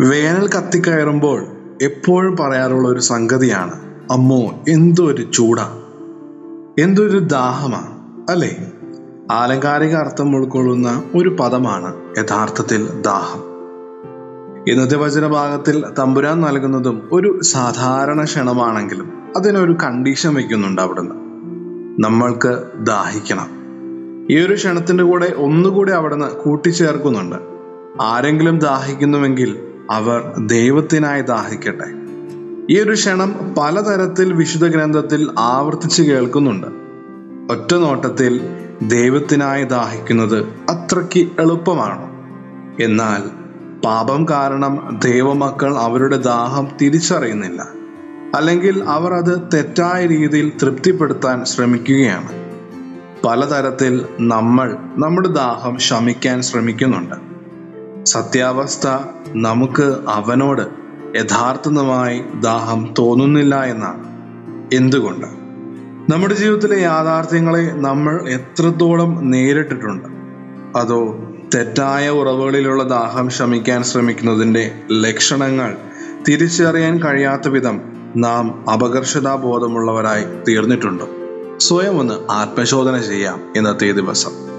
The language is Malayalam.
വേനൽ കത്തിക്കയറുമ്പോൾ എപ്പോഴും പറയാറുള്ള ഒരു സംഗതിയാണ് അമ്മോ എന്തൊരു ചൂടാ. എന്തൊരു ദാഹമാ. അല്ലേ? ആലങ്കാരിക അർത്ഥം ഉൾക്കൊള്ളുന്ന ഒരു പദമാണ് യഥാർത്ഥത്തിൽ ദാഹം. ഇന്നത്തെ വചനഭാഗത്തിൽ തമ്പുരാൻ നൽകുന്നതും ഒരു സാധാരണ ക്ഷണമാണെങ്കിലും അതിനൊരു കണ്ടീഷൻ വയ്ക്കുന്നുണ്ട് അവിടുന്ന്. നമ്മൾക്ക് ദാഹിക്കണം. ഈ ഒരു ക്ഷണത്തിന്റെ കൂടെ ഒന്നുകൂടി അവിടുന്ന് കൂട്ടിച്ചേർക്കുന്നുണ്ട്. ആരെങ്കിലും ദാഹിക്കുന്നുവെങ്കിൽ അവർ ദൈവത്തിനായി ദാഹിക്കട്ടെ. ഈ ഒരു ക്ഷണം പലതരത്തിൽ വിശുദ്ധ ഗ്രന്ഥത്തിൽ ആവർത്തിച്ച് കേൾക്കുന്നുണ്ട്. ഒറ്റ നോട്ടത്തിൽ ദൈവത്തിനായി ദാഹിക്കുന്നത് അത്രയ്ക്ക് എളുപ്പമാണ്. എന്നാൽ പാപം കാരണം ദൈവമക്കൾ അവരുടെ ദാഹം തിരിച്ചറിയുന്നില്ല. അല്ലെങ്കിൽ അവർ അത് തെറ്റായ രീതിയിൽ തൃപ്തിപ്പെടുത്താൻ ശ്രമിക്കുകയാണ്. പലതരത്തിൽ നമ്മൾ നമ്മുടെ ദാഹം ശമിക്കാൻ ശ്രമിക്കുന്നുണ്ട്. സത്യാവസ്ഥ നമുക്ക് അവനോട് യഥാർത്ഥമായി ദാഹം തോന്നുന്നില്ല എന്നാണ്. എന്തുകൊണ്ട്? നമ്മുടെ ജീവിതത്തിലെ യാഥാർത്ഥ്യങ്ങളെ നമ്മൾ എത്രത്തോളം നേരിട്ടിട്ടുണ്ട്? അതോ തെറ്റായ ഉറവുകളിലുള്ള ദാഹം ശമിക്കാൻ ശ്രമിക്കുന്നതിന്റെ ലക്ഷണങ്ങൾ തിരിച്ചറിയാൻ കഴിയാത്ത വിധം നാം അപകർഷതാബോധമുള്ളവരായി തീർന്നിട്ടുണ്ട്. സ്വയം ഒന്ന് ആത്മശോധന ചെയ്യാം ഇന്നത്തെ ദിവസം.